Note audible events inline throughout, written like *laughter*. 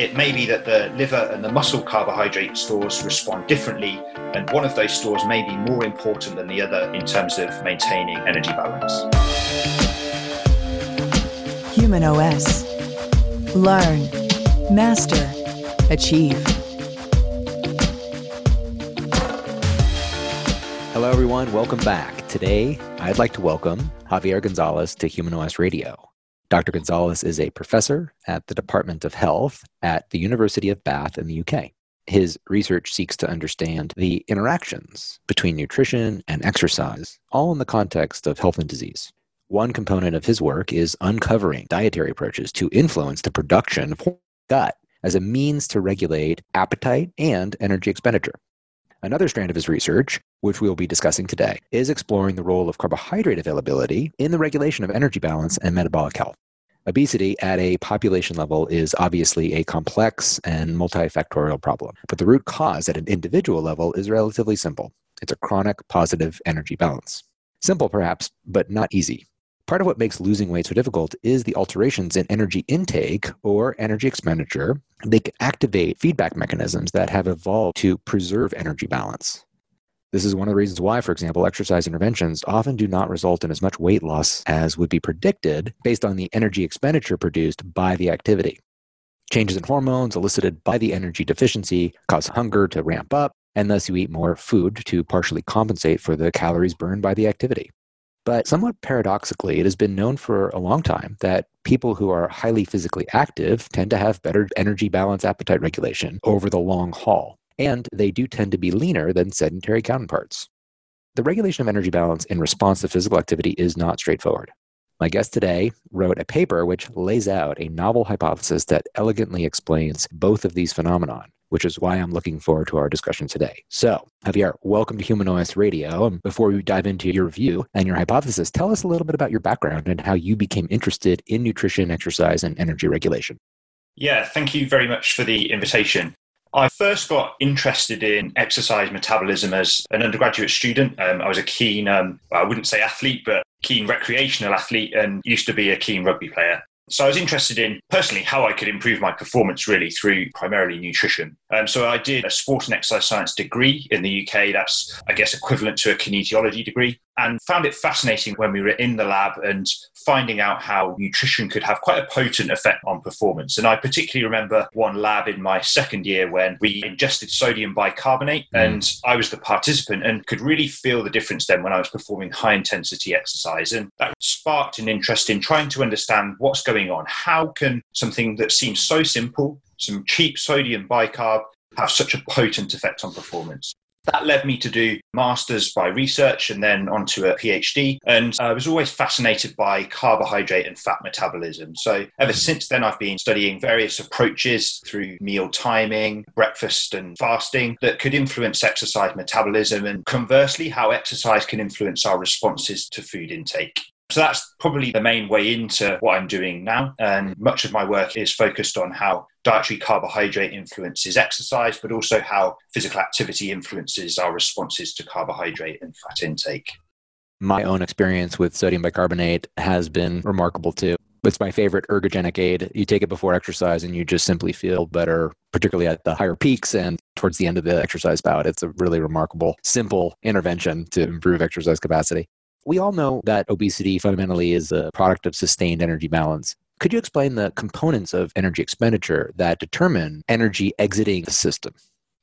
It may be that the liver and the muscle carbohydrate stores respond differently, and one of those stores may be more important than the other in terms of maintaining energy balance. Human OS. Learn, master, achieve. Hello, everyone. Welcome back. Today, I'd like to welcome Javier Gonzalez to Human OS Radio. Dr. Gonzalez is a professor at the Department of Health at the University of Bath in the UK. His research seeks to understand the interactions between nutrition and exercise, all in the context of health and disease. One component of his work is uncovering dietary approaches to influence the production of gut as a means to regulate appetite and energy expenditure. Another strand of his research, which we will be discussing today, is exploring the role of carbohydrate availability in the regulation of energy balance and metabolic health. Obesity at a population level is obviously a complex and multifactorial problem, but the root cause at an individual level is relatively simple. It's a chronic positive energy balance. Simple, perhaps, but not easy. Part of what makes losing weight so difficult is the alterations in energy intake or energy expenditure. They activate feedback mechanisms that have evolved to preserve energy balance. This is one of the reasons why, for example, exercise interventions often do not result in as much weight loss as would be predicted based on the energy expenditure produced by the activity. Changes in hormones elicited by the energy deficiency cause hunger to ramp up, and thus you eat more food to partially compensate for the calories burned by the activity. But somewhat paradoxically, it has been known for a long time that people who are highly physically active tend to have better energy balance appetite regulation over the long haul and they do tend to be leaner than sedentary counterparts. The regulation of energy balance in response to physical activity is not straightforward. My guest today wrote a paper which lays out a novel hypothesis that elegantly explains both of these phenomena, which is why I'm looking forward to our discussion today. So, Javier, welcome to Human Radio. And before we dive into your view and your hypothesis, tell us a little bit about your background and how you became interested in nutrition, exercise, and energy regulation. Yeah, thank you very much for the invitation. I first got interested in exercise metabolism as an undergraduate student. Um, I was a keen, um, I wouldn't say athlete, but keen recreational athlete and used to be a keen rugby player. So I was interested in personally how I could improve my performance really through primarily nutrition. Um, so I did a sport and exercise science degree in the UK. That's, I guess, equivalent to a kinesiology degree and found it fascinating when we were in the lab and finding out how nutrition could have quite a potent effect on performance. And I particularly remember one lab in my second year when we ingested sodium bicarbonate mm. and I was the participant and could really feel the difference then when I was performing high intensity exercise. And that sparked an interest in trying to understand what's going on. How can something that seems so simple, some cheap sodium bicarb, have such a potent effect on performance? That led me to do masters by research and then onto a PhD. And I was always fascinated by carbohydrate and fat metabolism. So ever hmm. since then, I've been studying various approaches through meal timing, breakfast, and fasting that could influence exercise metabolism, and conversely, how exercise can influence our responses to food intake. So that's probably the main way into what I'm doing now. And much of my work is focused on how dietary carbohydrate influences exercise, but also how physical activity influences our responses to carbohydrate and fat intake. My own experience with sodium bicarbonate has been remarkable too. It's my favorite ergogenic aid. You take it before exercise and you just simply feel better, particularly at the higher peaks and towards the end of the exercise bout. It's a really remarkable, simple intervention to improve exercise capacity. We all know that obesity fundamentally is a product of sustained energy balance. Could you explain the components of energy expenditure that determine energy exiting the system?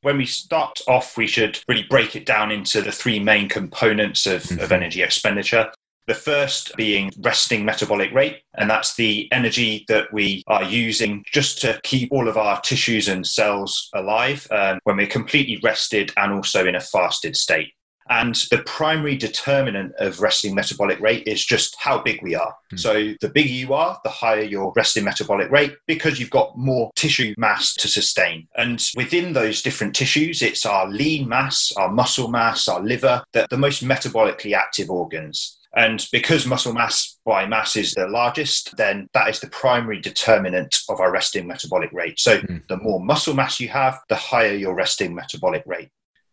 When we start off, we should really break it down into the three main components of, mm-hmm. of energy expenditure. The first being resting metabolic rate, and that's the energy that we are using just to keep all of our tissues and cells alive um, when we're completely rested and also in a fasted state. And the primary determinant of resting metabolic rate is just how big we are. Mm. So the bigger you are, the higher your resting metabolic rate because you've got more tissue mass to sustain. And within those different tissues, it's our lean mass, our muscle mass, our liver, that the most metabolically active organs. And because muscle mass by mass is the largest, then that is the primary determinant of our resting metabolic rate. So mm. the more muscle mass you have, the higher your resting metabolic rate.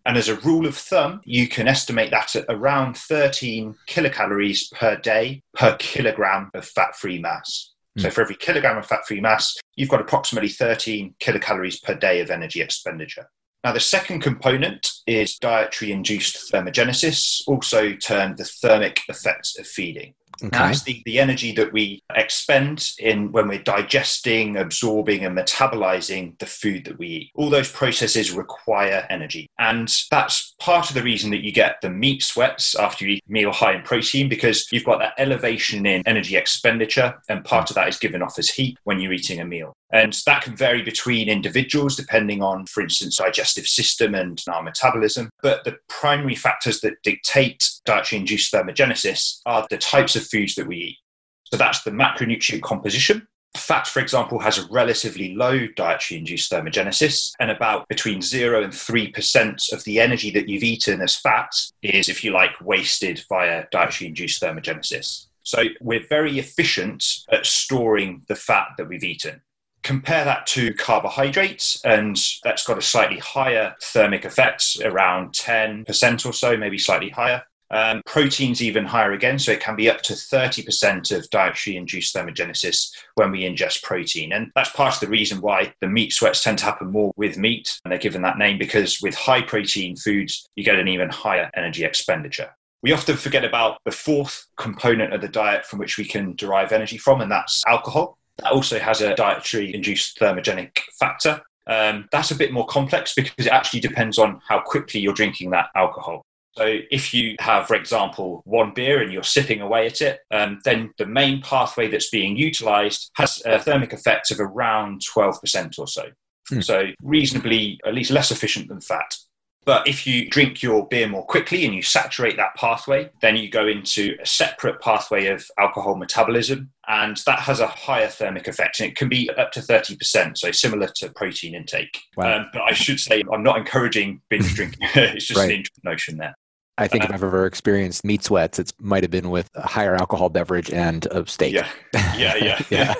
And as a rule of thumb, you can estimate that at around 13 kilocalories per day per kilogram of fat free mass. Mm. So for every kilogram of fat free mass, you've got approximately 13 kilocalories per day of energy expenditure. Now, the second component is dietary induced thermogenesis, also termed the thermic effects of feeding. Okay. That's the, the energy that we expend in when we're digesting, absorbing, and metabolizing the food that we eat. All those processes require energy. And that's part of the reason that you get the meat sweats after you eat a meal high in protein, because you've got that elevation in energy expenditure. And part of that is given off as heat when you're eating a meal. And that can vary between individuals depending on, for instance, digestive system and our metabolism. But the primary factors that dictate dietary induced thermogenesis are the types of foods that we eat. So that's the macronutrient composition. Fat, for example, has a relatively low dietary induced thermogenesis, and about between 0 and 3% of the energy that you've eaten as fat is, if you like, wasted via dietary induced thermogenesis. So we're very efficient at storing the fat that we've eaten. Compare that to carbohydrates, and that's got a slightly higher thermic effect, around 10% or so, maybe slightly higher. Um, protein's even higher again, so it can be up to 30% of dietary induced thermogenesis when we ingest protein. And that's part of the reason why the meat sweats tend to happen more with meat, and they're given that name because with high protein foods, you get an even higher energy expenditure. We often forget about the fourth component of the diet from which we can derive energy from, and that's alcohol. That also has a dietary induced thermogenic factor. Um, that's a bit more complex because it actually depends on how quickly you're drinking that alcohol. So, if you have, for example, one beer and you're sipping away at it, um, then the main pathway that's being utilized has a thermic effect of around 12% or so. Hmm. So, reasonably, at least less efficient than fat. But if you drink your beer more quickly and you saturate that pathway, then you go into a separate pathway of alcohol metabolism. And that has a higher thermic effect. And it can be up to 30%, so similar to protein intake. Wow. Um, but I should say, I'm not encouraging binge *laughs* drinking. *laughs* it's just right. an interesting notion there. I think if I've ever experienced meat sweats, it might have been with a higher alcohol beverage and a steak. Yeah, yeah, yeah. *laughs* yeah.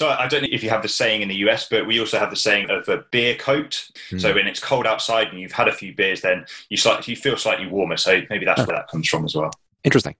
So I don't know if you have the saying in the US, but we also have the saying of a beer coat. Mm. So hmm. when it's cold outside and you've had a few beers, then you slightly, you feel slightly warmer. So maybe that's where that comes from as well. Interesting.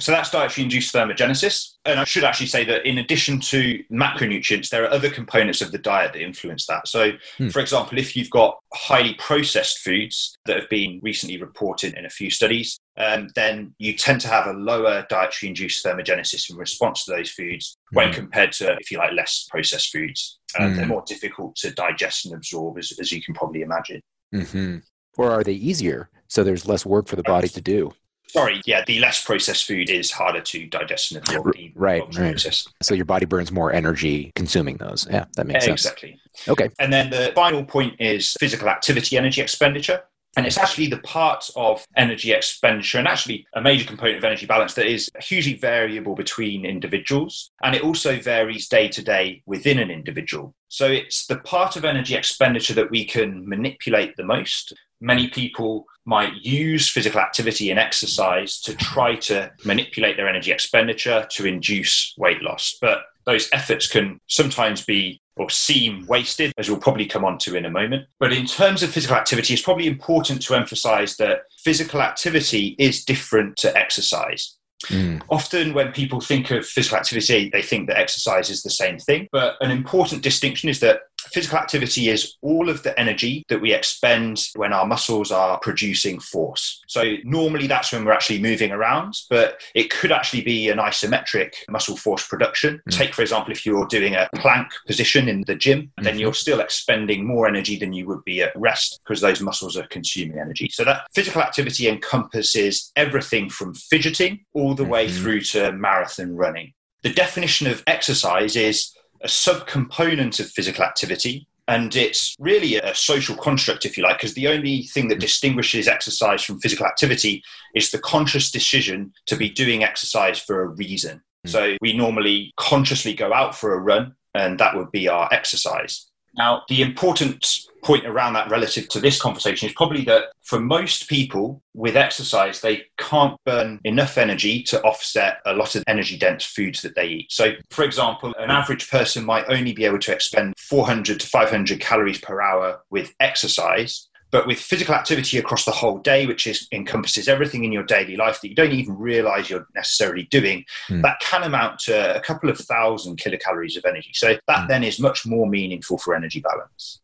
So that's dietary induced thermogenesis. And I should actually say that in addition to macronutrients, there are other components of the diet that influence that. So, hmm. for example, if you've got highly processed foods that have been recently reported in a few studies, um, then you tend to have a lower dietary induced thermogenesis in response to those foods hmm. when compared to, if you like, less processed foods. Um, hmm. They're more difficult to digest and absorb, as, as you can probably imagine. Mm-hmm. Or are they easier? So there's less work for the body to do sorry, yeah, the less processed food is harder to digest and absorb. right, right. So your body burns more energy consuming those. Yeah, that makes sense. Exactly. Okay. And then the final point is physical activity energy expenditure. And it's actually the part of energy expenditure and actually a major component of energy balance that is hugely variable between individuals. And it also varies day to day within an individual. So it's the part of energy expenditure that we can manipulate the most. Many people might use physical activity and exercise to try to manipulate their energy expenditure to induce weight loss. But those efforts can sometimes be or seem wasted, as we'll probably come on to in a moment. But in terms of physical activity, it's probably important to emphasize that physical activity is different to exercise. Mm. Often, when people think of physical activity, they think that exercise is the same thing. But an important distinction is that physical activity is all of the energy that we expend when our muscles are producing force. So, normally that's when we're actually moving around, but it could actually be an isometric muscle force production. Mm. Take, for example, if you're doing a plank position in the gym, mm-hmm. then you're still expending more energy than you would be at rest because those muscles are consuming energy. So, that physical activity encompasses everything from fidgeting all the mm-hmm. way through to marathon running. The definition of exercise is a subcomponent of physical activity. And it's really a social construct, if you like, because the only thing that distinguishes exercise from physical activity is the conscious decision to be doing exercise for a reason. Mm. So we normally consciously go out for a run, and that would be our exercise. Now, the important point around that relative to this conversation is probably that for most people with exercise, they can't burn enough energy to offset a lot of energy dense foods that they eat. So, for example, an average person might only be able to expend 400 to 500 calories per hour with exercise, But with physical activity across the whole day, which is, encompasses everything in your daily life that you don't even realize you're necessarily doing, mm. that can amount to a couple of thousand kilocalories of energy. So that mm. then is much more meaningful for energy balance.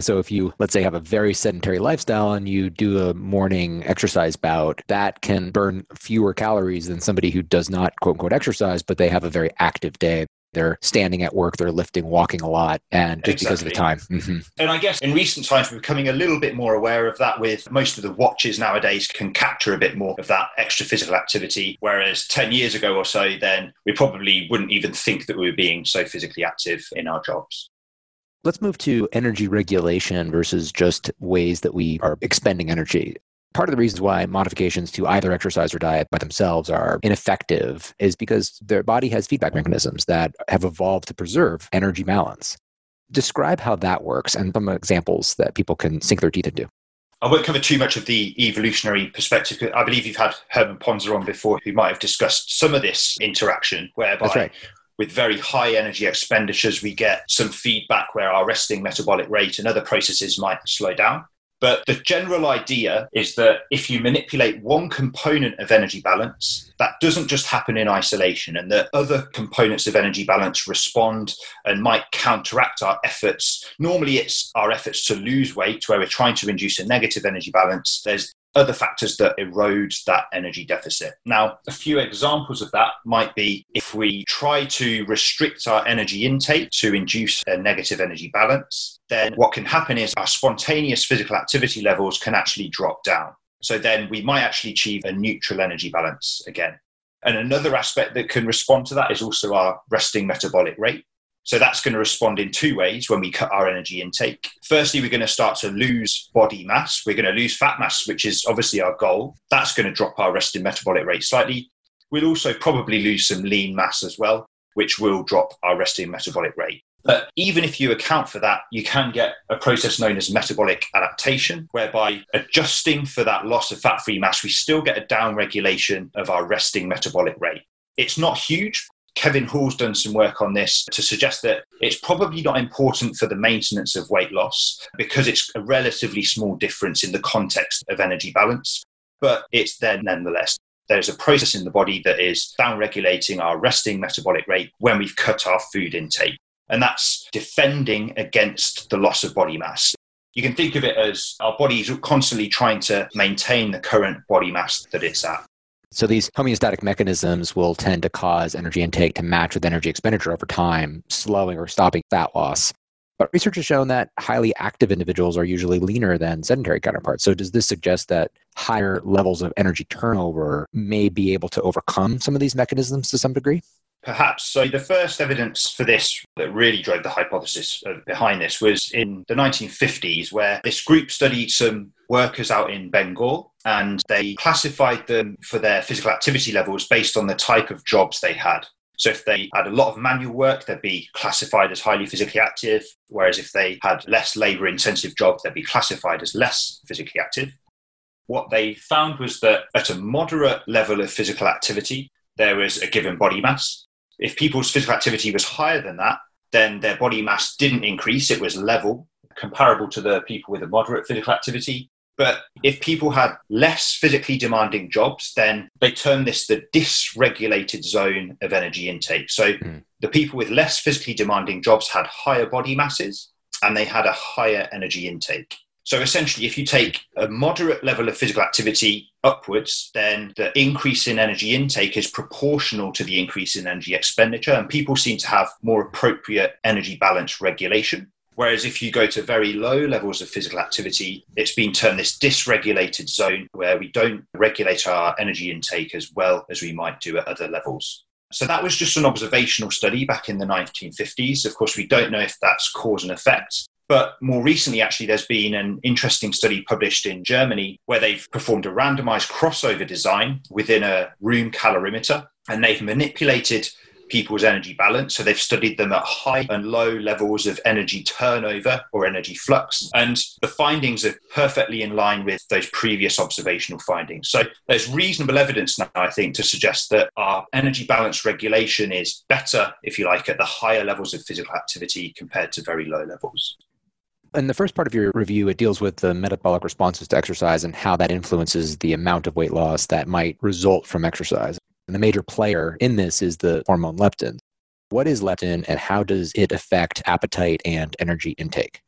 So, if you, let's say, have a very sedentary lifestyle and you do a morning exercise bout, that can burn fewer calories than somebody who does not quote unquote exercise, but they have a very active day. They're standing at work, they're lifting, walking a lot, and just exactly. because of the time. Mm-hmm. And I guess in recent times, we're becoming a little bit more aware of that with most of the watches nowadays can capture a bit more of that extra physical activity. Whereas 10 years ago or so, then we probably wouldn't even think that we were being so physically active in our jobs. Let's move to energy regulation versus just ways that we are expending energy part of the reasons why modifications to either exercise or diet by themselves are ineffective is because their body has feedback mechanisms that have evolved to preserve energy balance. Describe how that works and some examples that people can sink their teeth into. I won't cover too much of the evolutionary perspective. I believe you've had Herman Pontzer on before who might have discussed some of this interaction whereby right. with very high energy expenditures, we get some feedback where our resting metabolic rate and other processes might slow down. But the general idea is that if you manipulate one component of energy balance, that doesn't just happen in isolation, and that other components of energy balance respond and might counteract our efforts. Normally, it's our efforts to lose weight where we're trying to induce a negative energy balance. There's other factors that erode that energy deficit. Now, a few examples of that might be if we try to restrict our energy intake to induce a negative energy balance, then what can happen is our spontaneous physical activity levels can actually drop down. So then we might actually achieve a neutral energy balance again. And another aspect that can respond to that is also our resting metabolic rate. So that's going to respond in two ways when we cut our energy intake. Firstly, we're going to start to lose body mass. We're going to lose fat mass, which is obviously our goal. That's going to drop our resting metabolic rate slightly. We'll also probably lose some lean mass as well, which will drop our resting metabolic rate. But even if you account for that, you can get a process known as metabolic adaptation, whereby adjusting for that loss of fat free mass, we still get a down regulation of our resting metabolic rate. It's not huge, Kevin Hall's done some work on this to suggest that it's probably not important for the maintenance of weight loss because it's a relatively small difference in the context of energy balance, but it's there nonetheless. There's a process in the body that is down regulating our resting metabolic rate when we've cut our food intake. And that's defending against the loss of body mass. You can think of it as our body is constantly trying to maintain the current body mass that it's at. So these homeostatic mechanisms will tend to cause energy intake to match with energy expenditure over time, slowing or stopping fat loss. But research has shown that highly active individuals are usually leaner than sedentary counterparts. So does this suggest that higher levels of energy turnover may be able to overcome some of these mechanisms to some degree? Perhaps. So, the first evidence for this that really drove the hypothesis uh, behind this was in the 1950s, where this group studied some workers out in Bengal and they classified them for their physical activity levels based on the type of jobs they had. So, if they had a lot of manual work, they'd be classified as highly physically active, whereas if they had less labor intensive jobs, they'd be classified as less physically active. What they found was that at a moderate level of physical activity, there was a given body mass if people's physical activity was higher than that, then their body mass didn't increase, it was level, comparable to the people with a moderate physical activity. But if people had less physically demanding jobs, then they term this the dysregulated zone of energy intake. So mm. the people with less physically demanding jobs had higher body masses and they had a higher energy intake. So essentially, if you take a moderate level of physical activity upwards, then the increase in energy intake is proportional to the increase in energy expenditure, and people seem to have more appropriate energy balance regulation. Whereas if you go to very low levels of physical activity, it's been termed this dysregulated zone where we don't regulate our energy intake as well as we might do at other levels. So that was just an observational study back in the 1950s. Of course, we don't know if that's cause and effect, but more recently, actually, there's been an interesting study published in Germany where they've performed a randomized crossover design within a room calorimeter and they've manipulated people's energy balance. So they've studied them at high and low levels of energy turnover or energy flux. And the findings are perfectly in line with those previous observational findings. So there's reasonable evidence now, I think, to suggest that our energy balance regulation is better, if you like, at the higher levels of physical activity compared to very low levels. In the first part of your review, it deals with the metabolic responses to exercise and how that influences the amount of weight loss that might result from exercise. And the major player in this is the hormone leptin. What is leptin and how does it affect appetite and energy intake?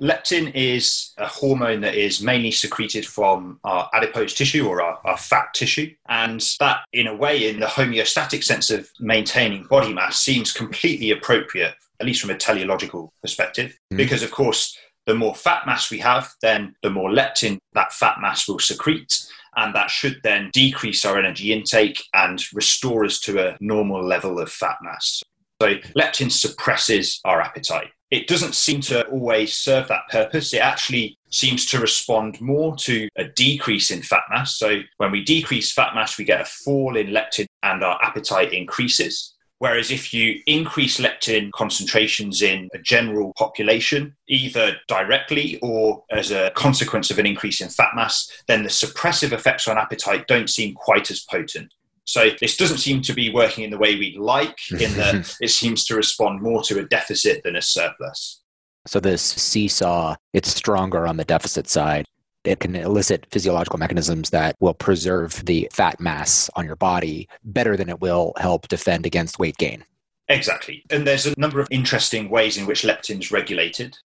Leptin is a hormone that is mainly secreted from our adipose tissue or our, our, fat tissue. And that, in a way, in the homeostatic sense of maintaining body mass, seems completely appropriate, at least from a teleological perspective. Mm. Because, of course, the more fat mass we have, then the more leptin that fat mass will secrete. And that should then decrease our energy intake and restore us to a normal level of fat mass. So leptin suppresses our appetite. It doesn't seem to always serve that purpose. It actually seems to respond more to a decrease in fat mass. So when we decrease fat mass, we get a fall in leptin and our appetite increases. Whereas if you increase leptin concentrations in a general population, either directly or as a consequence of an increase in fat mass, then the suppressive effects on appetite don't seem quite as potent. So this doesn't seem to be working in the way we'd like, in that *laughs* it seems to respond more to a deficit than a surplus. So this seesaw, it's stronger on the deficit side. It can elicit physiological mechanisms that will preserve the fat mass on your body better than it will help defend against weight gain. Exactly. And there's a number of interesting ways in which leptin's regulated.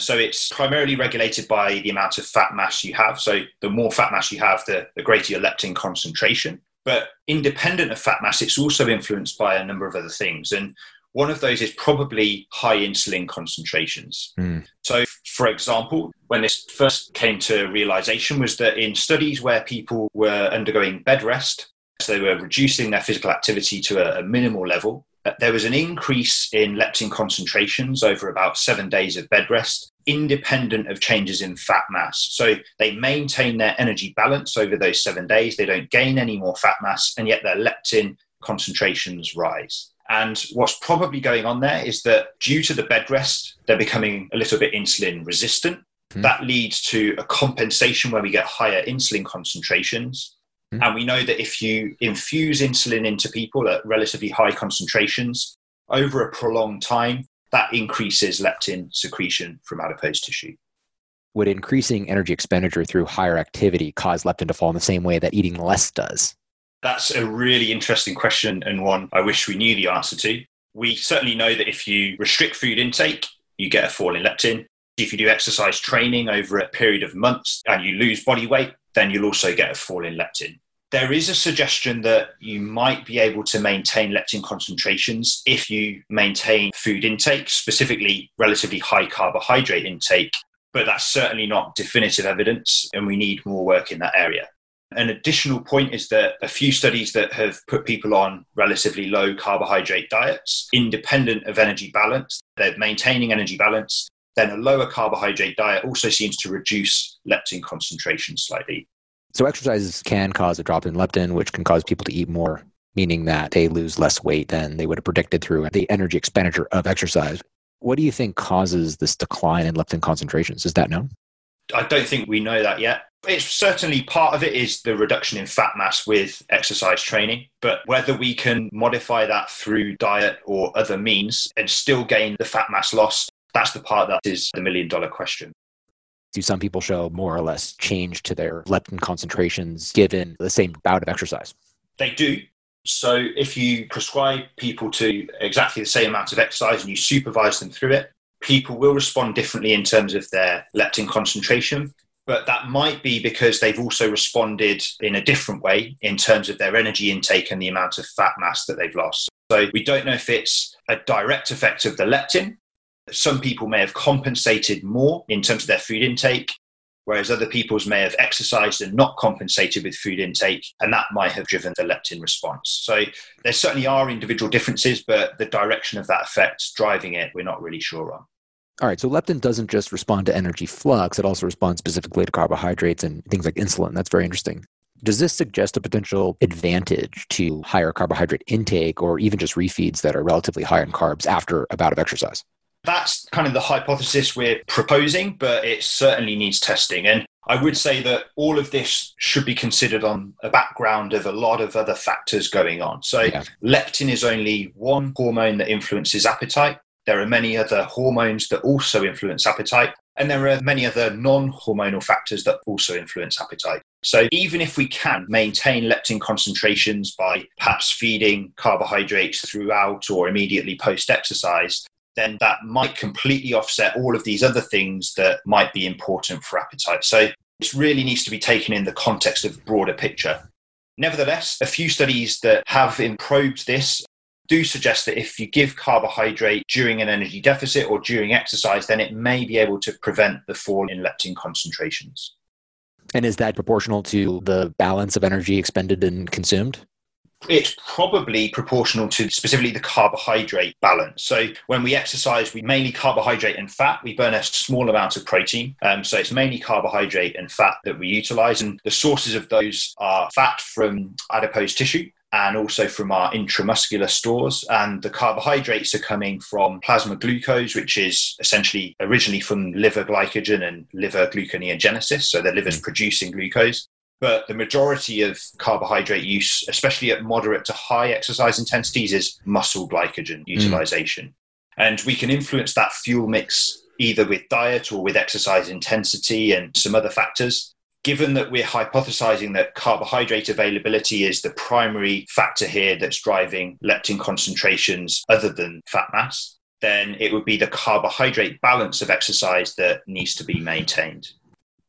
So it's primarily regulated by the amount of fat mass you have. So the more fat mass you have, the, the greater your leptin concentration. But independent of fat mass, it's also influenced by a number of other things. And one of those is probably high insulin concentrations. Mm. So, for example, when this first came to realization, was that in studies where people were undergoing bed rest, so they were reducing their physical activity to a, a minimal level, uh, there was an increase in leptin concentrations over about seven days of bed rest independent of changes in fat mass. So they maintain their energy balance over those seven days. They don't gain any more fat mass, and yet their leptin concentrations rise. And what's probably going on there is that due to the bed rest, they're becoming a little bit insulin resistant. Mm. That leads to a compensation where we get higher insulin concentrations. Mm. And we know that if you infuse insulin into people at relatively high concentrations over a prolonged time, that increases leptin secretion from adipose tissue. Would increasing energy expenditure through higher activity cause leptin to fall in the same way that eating less does? That's a really interesting question and one I wish we knew the answer to. We certainly know that if you restrict food intake, you get a fall in leptin. If you do exercise training over a period of months and you lose body weight, then you'll also get a fall in leptin there is a suggestion that you might be able to maintain leptin concentrations if you maintain food intake, specifically relatively high carbohydrate intake, but that's certainly not definitive evidence, and we need more work in that area. An additional point is that a few studies that have put people on relatively low carbohydrate diets, independent of energy balance, they're maintaining energy balance, then a lower carbohydrate diet also seems to reduce leptin concentration slightly. So exercises can cause a drop in leptin, which can cause people to eat more, meaning that they lose less weight than they would have predicted through the energy expenditure of exercise. What do you think causes this decline in leptin concentrations? Is that known? I don't think we know that yet. It's certainly part of it is the reduction in fat mass with exercise training, but whether we can modify that through diet or other means and still gain the fat mass loss, that's the part that is the million dollar question. Do some people show more or less change to their leptin concentrations given the same bout of exercise? They do. So if you prescribe people to exactly the same amount of exercise and you supervise them through it, people will respond differently in terms of their leptin concentration. But that might be because they've also responded in a different way in terms of their energy intake and the amount of fat mass that they've lost. So we don't know if it's a direct effect of the leptin some people may have compensated more in terms of their food intake, whereas other people's may have exercised and not compensated with food intake, and that might have driven the leptin response. So there certainly are individual differences, but the direction of that effect driving it, we're not really sure on. All right, so leptin doesn't just respond to energy flux, it also responds specifically to carbohydrates and things like insulin. That's very interesting. Does this suggest a potential advantage to higher carbohydrate intake or even just refeeds that are relatively high in carbs after a bout of exercise? That's kind of the hypothesis we're proposing, but it certainly needs testing. And I would say that all of this should be considered on a background of a lot of other factors going on. So, yeah. leptin is only one hormone that influences appetite. There are many other hormones that also influence appetite. And there are many other non hormonal factors that also influence appetite. So, even if we can maintain leptin concentrations by perhaps feeding carbohydrates throughout or immediately post exercise, then that might completely offset all of these other things that might be important for appetite. So, it really needs to be taken in the context of the broader picture. Nevertheless, a few studies that have probed this do suggest that if you give carbohydrate during an energy deficit or during exercise, then it may be able to prevent the fall in leptin concentrations. And is that proportional to the balance of energy expended and consumed? It's probably proportional to specifically the carbohydrate balance. So, when we exercise, we mainly carbohydrate and fat. We burn a small amount of protein. Um, so, it's mainly carbohydrate and fat that we utilize. And the sources of those are fat from adipose tissue, and also from our intramuscular stores. And the carbohydrates are coming from plasma glucose, which is essentially originally from liver glycogen and liver gluconeogenesis. So the liver's producing glucose. But the majority of carbohydrate use, especially at moderate to high exercise intensities, is muscle glycogen mm. utilization. Mm. And we can influence that fuel mix either with diet or with exercise intensity and some other factors given that we're hypothesizing that carbohydrate availability is the primary factor here that's driving leptin concentrations other than fat mass, then it would be the carbohydrate balance of exercise that needs to be maintained.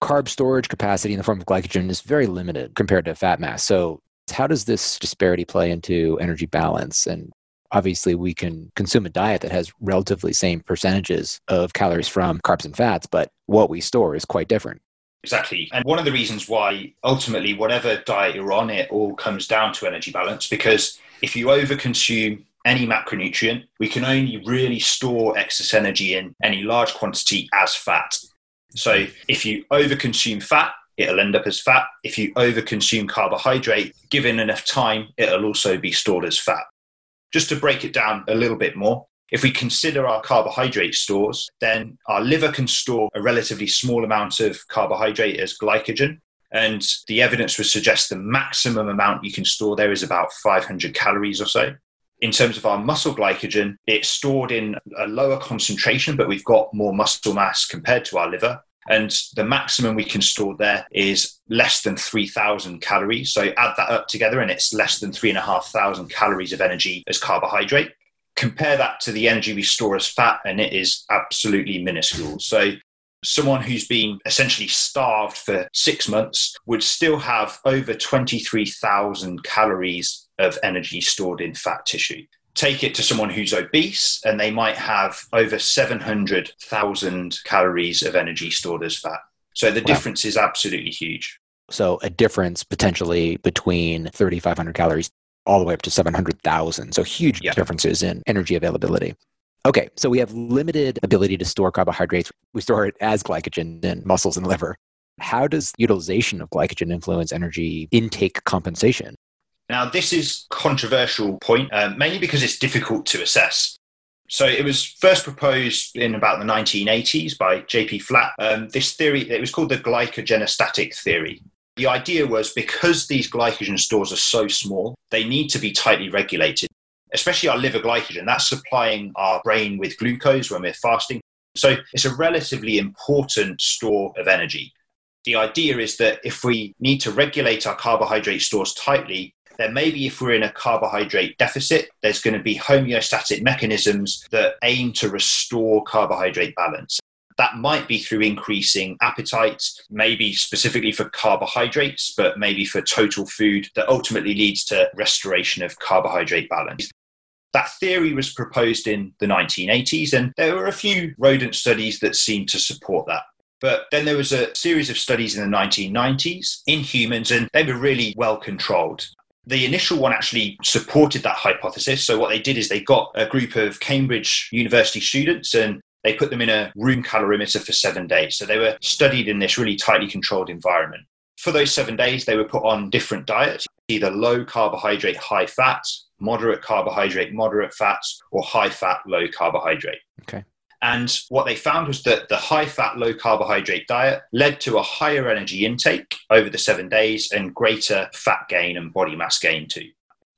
Carb storage capacity in the form of glycogen is very limited compared to fat mass. So, how does this disparity play into energy balance? And obviously, we can consume a diet that has relatively same percentages of calories from carbs and fats, but what we store is quite different. Exactly. And one of the reasons why ultimately, whatever diet you're on, it all comes down to energy balance because if you overconsume any macronutrient, we can only really store excess energy in any large quantity as fat. So if you overconsume fat, it'll end up as fat. If you overconsume carbohydrate, given enough time, it'll also be stored as fat. Just to break it down a little bit more, if we consider our carbohydrate stores, then our liver can store a relatively small amount of carbohydrate as glycogen. And the evidence would suggest the maximum amount you can store there is about 500 calories or so. In terms of our muscle glycogen, it's stored in a lower concentration, but we've got more muscle mass compared to our liver. And the maximum we can store there is less than 3,000 calories. So add that up together, and it's less than 3,500 calories of energy as carbohydrate compare that to the energy we store as fat, and it is absolutely minuscule. So, someone who's been essentially starved for six months would still have over 23,000 calories of energy stored in fat tissue. Take it to someone who's obese, and they might have over 700,000 calories of energy stored as fat. So the wow. difference is absolutely huge. So a difference potentially between 3,500 calories all the way up to 700,000. So huge yeah. differences in energy availability. Okay, so we have limited ability to store carbohydrates. We store it as glycogen in muscles and liver. How does utilization of glycogen influence energy intake compensation? Now, this is controversial point, uh, mainly because it's difficult to assess. So it was first proposed in about the 1980s by J.P. Flatt. Um, this theory, it was called the glycogenostatic theory. The idea was because these glycogen stores are so small, they need to be tightly regulated, especially our liver glycogen. That's supplying our brain with glucose when we're fasting. So it's a relatively important store of energy. The idea is that if we need to regulate our carbohydrate stores tightly, then maybe if we're in a carbohydrate deficit, there's going to be homeostatic mechanisms that aim to restore carbohydrate balance. That might be through increasing appetite, maybe specifically for carbohydrates, but maybe for total food that ultimately leads to restoration of carbohydrate balance. That theory was proposed in the 1980s, and there were a few rodent studies that seemed to support that. But then there was a series of studies in the 1990s in humans, and they were really well controlled. The initial one actually supported that hypothesis. So, what they did is they got a group of Cambridge University students and they put them in a room calorimeter for seven days. So they were studied in this really tightly controlled environment. For those seven days, they were put on different diets, either low carbohydrate, high fat, moderate carbohydrate, moderate fats, or high fat, low carbohydrate. Okay. And what they found was that the high fat, low carbohydrate diet led to a higher energy intake over the seven days and greater fat gain and body mass gain too.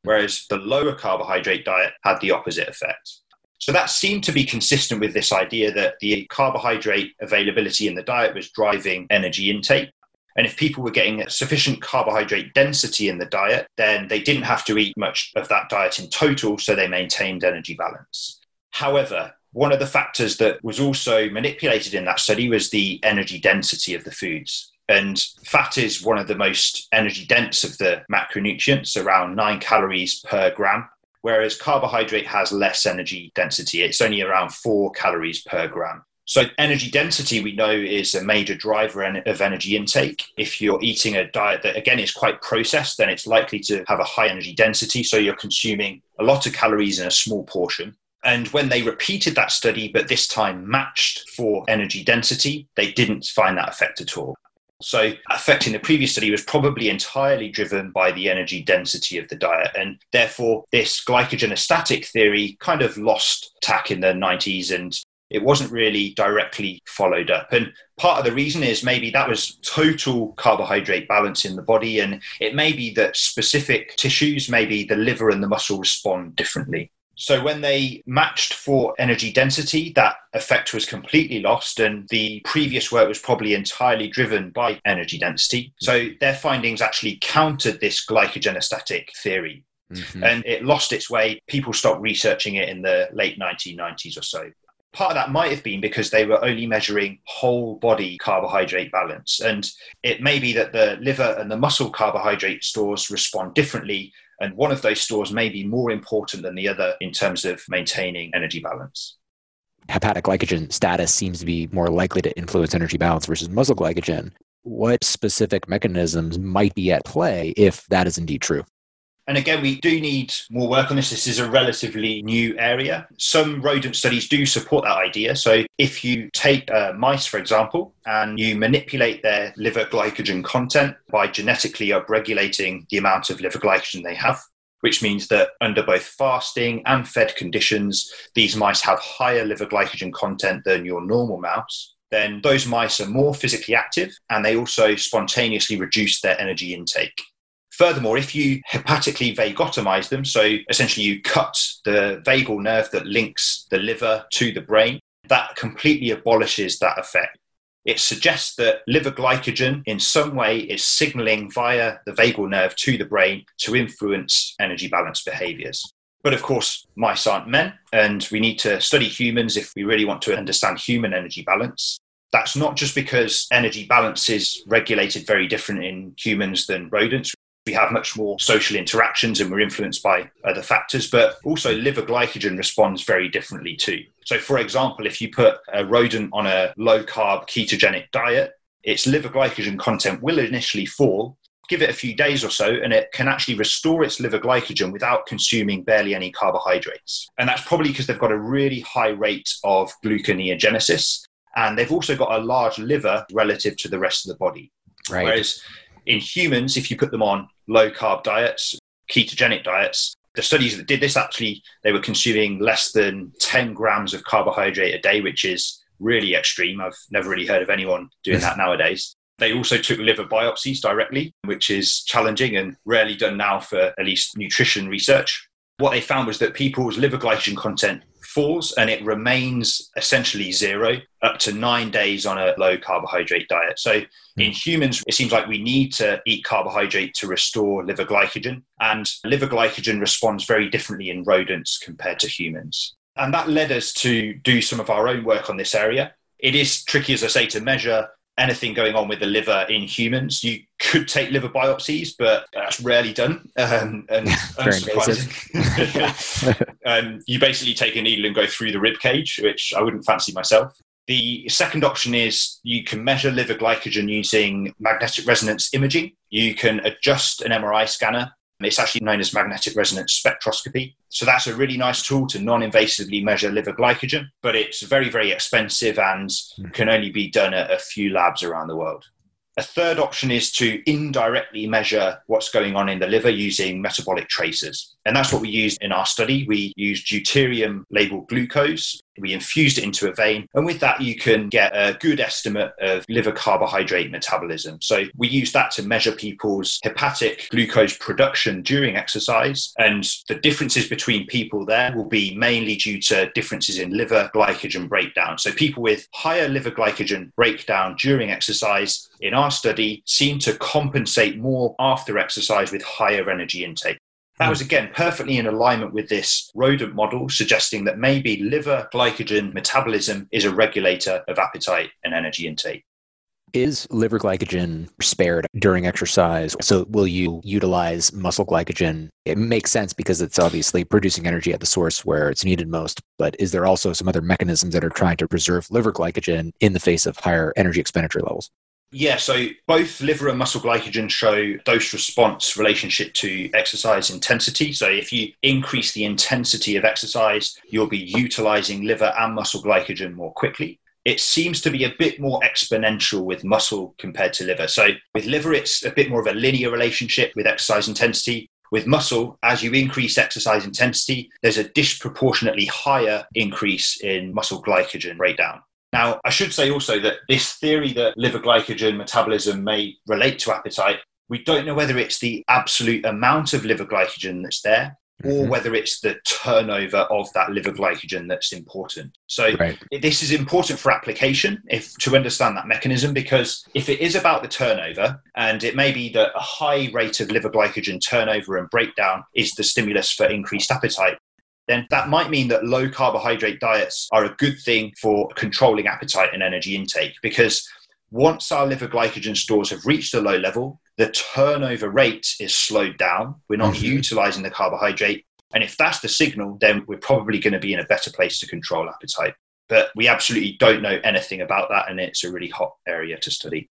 Whereas the lower carbohydrate diet had the opposite effect. So that seemed to be consistent with this idea that the carbohydrate availability in the diet was driving energy intake. And if people were getting a sufficient carbohydrate density in the diet, then they didn't have to eat much of that diet in total, so they maintained energy balance. However, one of the factors that was also manipulated in that study was the energy density of the foods. And fat is one of the most energy dense of the macronutrients, around nine calories per gram whereas carbohydrate has less energy density. It's only around four calories per gram. So, energy density, we know, is a major driver of energy intake. If you're eating a diet that, again, is quite processed, then it's likely to have a high energy density. So, you're consuming a lot of calories in a small portion. And when they repeated that study, but this time matched for energy density, they didn't find that effect at all. So, affecting the previous study was probably entirely driven by the energy density of the diet. And therefore, this glycogenostatic theory kind of lost tack in the 90s and it wasn't really directly followed up. And part of the reason is maybe that was total carbohydrate balance in the body. And it may be that specific tissues, maybe the liver and the muscle respond differently. So when they matched for energy density, that effect was completely lost, and the previous work was probably entirely driven by energy density. So their findings actually countered this glycogenostatic theory. Mm-hmm. And it lost its way. People stopped researching it in the late 1990s or so part of that might have been because they were only measuring whole body carbohydrate balance. And it may be that the liver and the muscle carbohydrate stores respond differently and one of those stores may be more important than the other in terms of maintaining energy balance. Hepatic glycogen status seems to be more likely to influence energy balance versus muscle glycogen. What specific mechanisms might be at play if that is indeed true? And again, we do need more work on this. This is a relatively new area. Some rodent studies do support that idea. So, if you take uh, mice, for example, and you manipulate their liver glycogen content by genetically upregulating the amount of liver glycogen they have, which means that under both fasting and fed conditions, these mice have higher liver glycogen content than your normal mouse. Then those mice are more physically active and they also spontaneously reduce their energy intake. Furthermore, if you hepatically vagotomize them, so essentially you cut the vagal nerve that links the liver to the brain, that completely abolishes that effect. It suggests that liver glycogen in some way is signaling via the vagal nerve to the brain to influence energy balance behaviors. But of course, mice aren't men, and we need to study humans if we really want to understand human energy balance. That's not just because energy balance is regulated very different in humans than rodents we have much more social interactions and we're influenced by other factors, but also liver glycogen responds very differently too. So, for example, if you put a rodent on a low carb ketogenic diet, its liver glycogen content will initially fall. Give it a few days or so, and it can actually restore its liver glycogen without consuming barely any carbohydrates. And that's probably because they've got a really high rate of gluconeogenesis, and they've also got a large liver relative to the rest of the body. Right. Whereas in humans, if you put them on low carb diets, ketogenic diets, the studies that did this actually, they were consuming less than 10 grams of carbohydrate a day, which is really extreme. I've never really heard of anyone doing that *laughs* nowadays. They also took liver biopsies directly, which is challenging and rarely done now for at least nutrition research. What they found was that people's liver glycogen content falls and it remains essentially zero up to nine days on a low carbohydrate diet. So mm. in humans, it seems like we need to eat carbohydrate to restore liver glycogen. And liver glycogen responds very differently in rodents compared to humans. And that led us to do some of our own work on this area. It is tricky, as I say, to measure anything going on with the liver in humans. You could take liver biopsies, but that's rarely done. Um, and *laughs* unsurprising. *laughs* um, you basically take a needle and go through the rib cage, which I wouldn't fancy myself. The second option is you can measure liver glycogen using magnetic resonance imaging. You can adjust an MRI scanner it's actually known as magnetic resonance spectroscopy. So that's a really nice tool to non invasively measure liver glycogen, but it's very, very expensive and hmm. can only be done at a few labs around the world. A third option is to indirectly measure what's going on in the liver using metabolic tracers. And that's what we used in our study. We used deuterium labeled glucose We infused it into a vein. And with that, you can get a good estimate of liver carbohydrate metabolism. So we use that to measure people's hepatic glucose production during exercise. And the differences between people there will be mainly due to differences in liver glycogen breakdown. So people with higher liver glycogen breakdown during exercise in our study seem to compensate more after exercise with higher energy intake. That was again perfectly in alignment with this rodent model, suggesting that maybe liver glycogen metabolism is a regulator of appetite and energy intake. Is liver glycogen spared during exercise? So, will you utilize muscle glycogen? It makes sense because it's obviously producing energy at the source where it's needed most. But is there also some other mechanisms that are trying to preserve liver glycogen in the face of higher energy expenditure levels? Yeah, so both liver and muscle glycogen show dose response relationship to exercise intensity. So if you increase the intensity of exercise, you'll be utilizing liver and muscle glycogen more quickly. It seems to be a bit more exponential with muscle compared to liver. So with liver, it's a bit more of a linear relationship with exercise intensity. With muscle, as you increase exercise intensity, there's a disproportionately higher increase in muscle glycogen breakdown. Now, I should say also that this theory that liver glycogen metabolism may relate to appetite, we don't know whether it's the absolute amount of liver glycogen that's there or mm-hmm. whether it's the turnover of that liver glycogen that's important. So right. this is important for application if to understand that mechanism because if it is about the turnover and it may be that a high rate of liver glycogen turnover and breakdown is the stimulus for increased appetite, then that might mean that low carbohydrate diets are a good thing for controlling appetite and energy intake because once our liver glycogen stores have reached a low level, the turnover rate is slowed down. We're not mm-hmm. utilizing the carbohydrate. And if that's the signal, then we're probably going to be in a better place to control appetite. But we absolutely don't know anything about that, and it's a really hot area to study.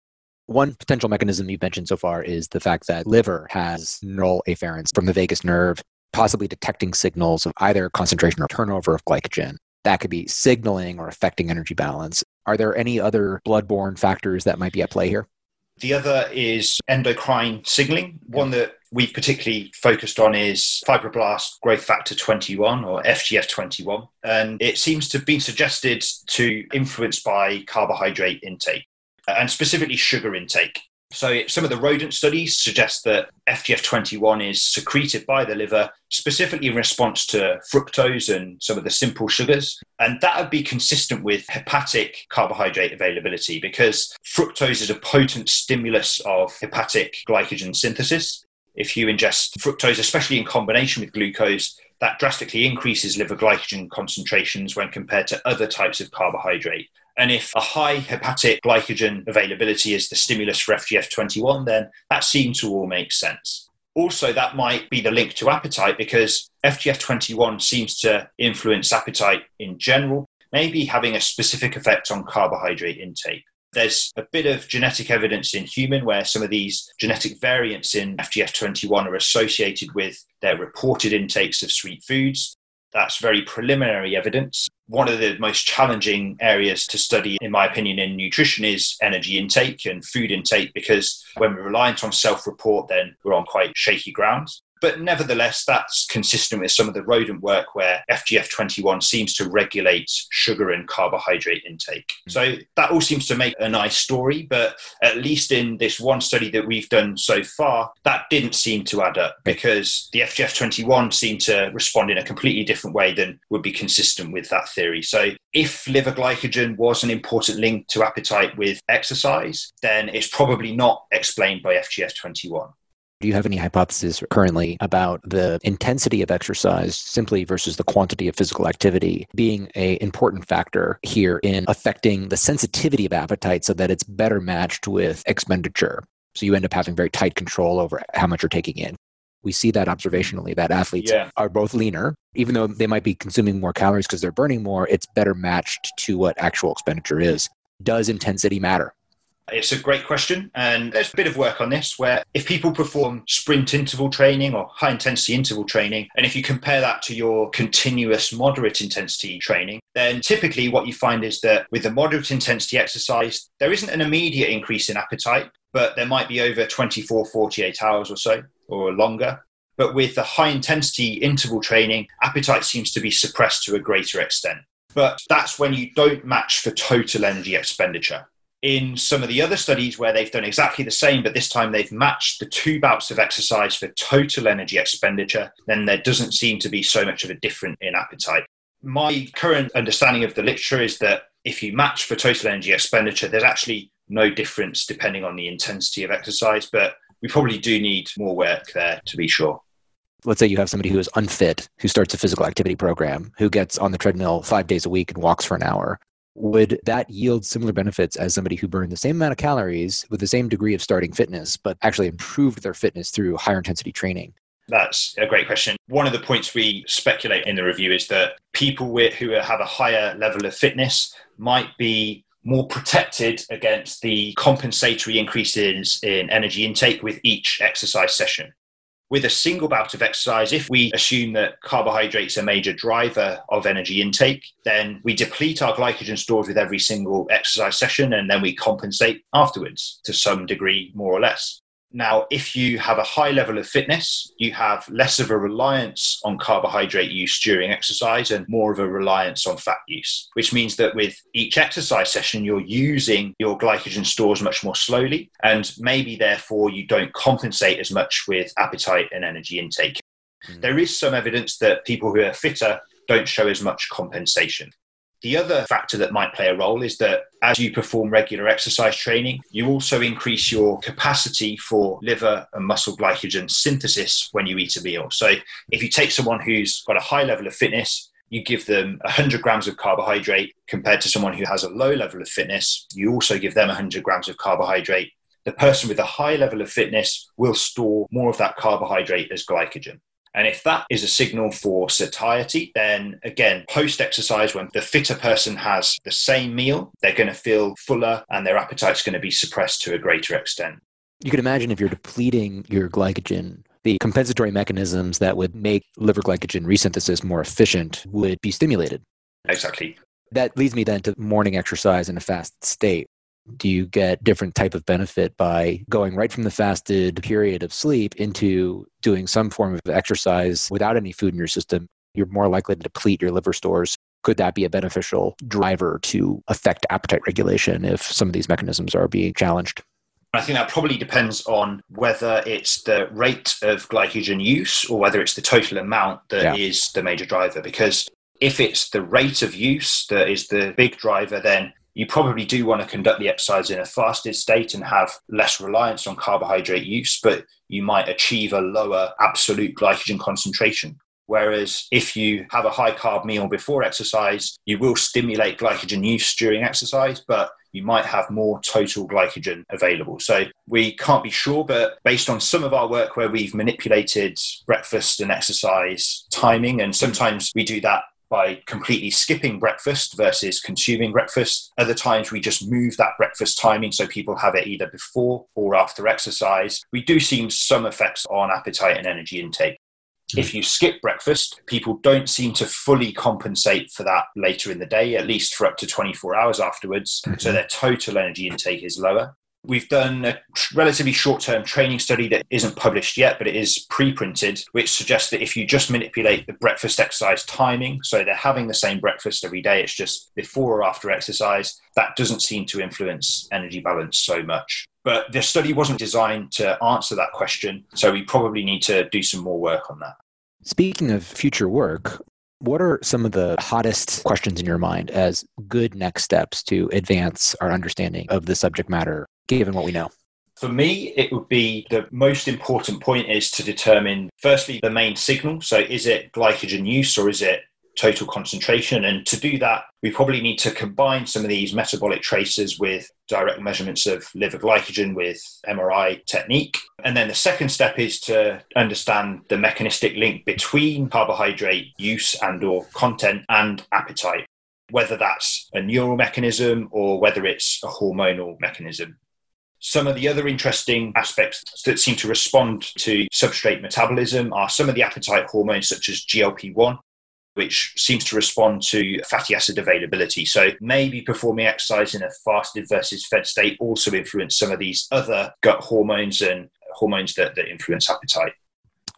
One potential mechanism you've mentioned so far is the fact that liver has neural afferents from the vagus nerve possibly detecting signals of either concentration or turnover of glycogen. That could be signaling or affecting energy balance. Are there any other bloodborne factors that might be at play here? The other is endocrine signaling. One that we've particularly focused on is fibroblast growth factor 21 or FGF21. And it seems to be suggested to influence by carbohydrate intake uh, and specifically sugar intake. So, some of the rodent studies suggest that FGF21 is secreted by the liver specifically in response to fructose and some of the simple sugars. And that would be consistent with hepatic carbohydrate availability because fructose is a potent stimulus of hepatic glycogen synthesis. If you ingest fructose, especially in combination with glucose, that drastically increases liver glycogen concentrations when compared to other types of carbohydrate. And if a high hepatic glycogen availability is the stimulus for FGF21, then that seems to all make sense. Also, that might be the link to appetite because FGF21 seems to influence appetite in general, maybe having a specific effect on carbohydrate intake. There's a bit of genetic evidence in human where some of these genetic variants in FGF21 are associated with their reported intakes of sweet foods. That's very preliminary evidence. One of the most challenging areas to study, in my opinion, in nutrition is energy intake and food intake because when we're reliant on self report, then we're on quite shaky ground. But nevertheless, that's consistent with some of the rodent work where FGF21 seems to regulate sugar and carbohydrate intake. Mm. So that all seems to make a nice story, but at least in this one study that we've done so far, that didn't seem to add up because the FGF21 seemed to respond in a completely different way than would be consistent with that theory. So if liver glycogen was an important link to appetite with exercise, then it's probably not explained by FGF21. Do you have any hypotheses currently about the intensity of exercise simply versus the quantity of physical activity being an important factor here in affecting the sensitivity of appetite so that it's better matched with expenditure? So you end up having very tight control over how much you're taking in. We see that observationally that athletes yeah. are both leaner, even though they might be consuming more calories because they're burning more, it's better matched to what actual expenditure is. Does intensity matter? It's a great question. And there's a bit of work on this where if people perform sprint interval training or high intensity interval training, and if you compare that to your continuous moderate intensity training, then typically what you find is that with the moderate intensity exercise, there isn't an immediate increase in appetite, but there might be over 24, 48 hours or so or longer. But with the high intensity interval training, appetite seems to be suppressed to a greater extent. But that's when you don't match for total energy expenditure. In some of the other studies where they've done exactly the same, but this time they've matched the two bouts of exercise for total energy expenditure, then there doesn't seem to be so much of a difference in appetite. My current understanding of the literature is that if you match for total energy expenditure, there's actually no difference depending on the intensity of exercise, but we probably do need more work there to be sure let's say you have somebody who is unfit, who starts a physical activity program, who gets on the treadmill five days a week and walks for an hour, would that yield similar benefits as somebody who burned the same amount of calories with the same degree of starting fitness, but actually improved their fitness through higher intensity training? That's a great question. One of the points we speculate in the review is that people with, who have a higher level of fitness might be more protected against the compensatory increases in energy intake with each exercise session with a single bout of exercise, if we assume that carbohydrates are a major driver of energy intake, then we deplete our glycogen stores with every single exercise session and then we compensate afterwards to some degree, more or less. Now, if you have a high level of fitness, you have less of a reliance on carbohydrate use during exercise and more of a reliance on fat use, which means that with each exercise session, you're using your glycogen stores much more slowly. And maybe therefore you don't compensate as much with appetite and energy intake. Mm. There is some evidence that people who are fitter don't show as much compensation. The other factor that might play a role is that as you perform regular exercise training, you also increase your capacity for liver and muscle glycogen synthesis when you eat a meal. So if you take someone who's got a high level of fitness, you give them 100 grams of carbohydrate compared to someone who has a low level of fitness, you also give them 100 grams of carbohydrate. The person with a high level of fitness will store more of that carbohydrate as glycogen. And if that is a signal for satiety, then again, post exercise, when the fitter person has the same meal, they're going to feel fuller and their appetite's going to be suppressed to a greater extent. You can imagine if you're depleting your glycogen, the compensatory mechanisms that would make liver glycogen resynthesis more efficient would be stimulated. Exactly. That leads me then to morning exercise in a fast state do you get different type of benefit by going right from the fasted period of sleep into doing some form of exercise without any food in your system you're more likely to deplete your liver stores could that be a beneficial driver to affect appetite regulation if some of these mechanisms are being challenged I think that probably depends on whether it's the rate of glycogen use or whether it's the total amount that yeah. is the major driver. Because if it's the rate of use that is the big driver, then you probably do want to conduct the exercise in a fasted state and have less reliance on carbohydrate use, but you might achieve a lower absolute glycogen concentration. Whereas if you have a high carb meal before exercise, you will stimulate glycogen use during exercise, but you might have more total glycogen available. So we can't be sure, but based on some of our work where we've manipulated breakfast and exercise timing, and sometimes we do that by completely skipping breakfast versus consuming breakfast. Other times we just move that breakfast timing so people have it either before or after exercise. We do see some effects on appetite and energy intake. Mm. If you skip breakfast, people don't seem to fully compensate for that later in the day, at least for up to 24 hours afterwards. Mm-hmm. So their total energy intake is lower. We've done a relatively short term training study that isn't published yet, but it is pre printed, which suggests that if you just manipulate the breakfast exercise timing, so they're having the same breakfast every day, it's just before or after exercise, that doesn't seem to influence energy balance so much. But the study wasn't designed to answer that question, so we probably need to do some more work on that. Speaking of future work, what are some of the hottest questions in your mind as good next steps to advance our understanding of the subject matter given what we know? For me, it would be the most important point is to determine, firstly, the main signal. So, is it glycogen use or is it total concentration? And to do that, we probably need to combine some of these metabolic traces with direct measurements of liver glycogen with MRI technique. And then the second step is to understand the mechanistic link between carbohydrate use and or content and appetite whether that's a neural mechanism or whether it's a hormonal mechanism. Some of the other interesting aspects that seem to respond to substrate metabolism are some of the appetite hormones, such as GLP 1, which seems to respond to fatty acid availability. So maybe performing exercise in a fasted versus fed state also influence some of these other gut hormones and hormones that, that influence appetite.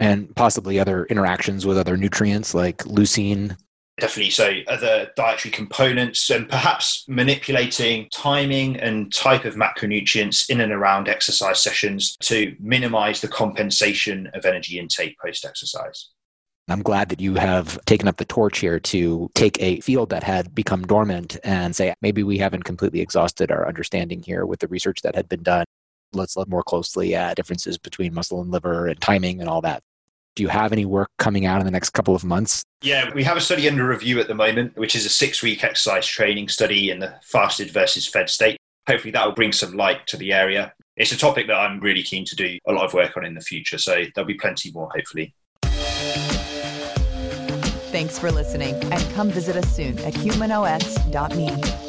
And possibly other interactions with other nutrients like leucine Definitely. So, other dietary components and perhaps manipulating timing and type of macronutrients in and around exercise sessions to minimize the compensation of energy intake post exercise. I'm glad that you have taken up the torch here to take a field that had become dormant and say, maybe we haven't completely exhausted our understanding here with the research that had been done. Let's look more closely at differences between muscle and liver and timing and all that. Do you have any work coming out in the next couple of months? Yeah, we have a study under review at the moment, which is a six week exercise training study in the fasted versus fed state. Hopefully, that will bring some light to the area. It's a topic that I'm really keen to do a lot of work on in the future, so there'll be plenty more, hopefully. Thanks for listening, and come visit us soon at humanos.me.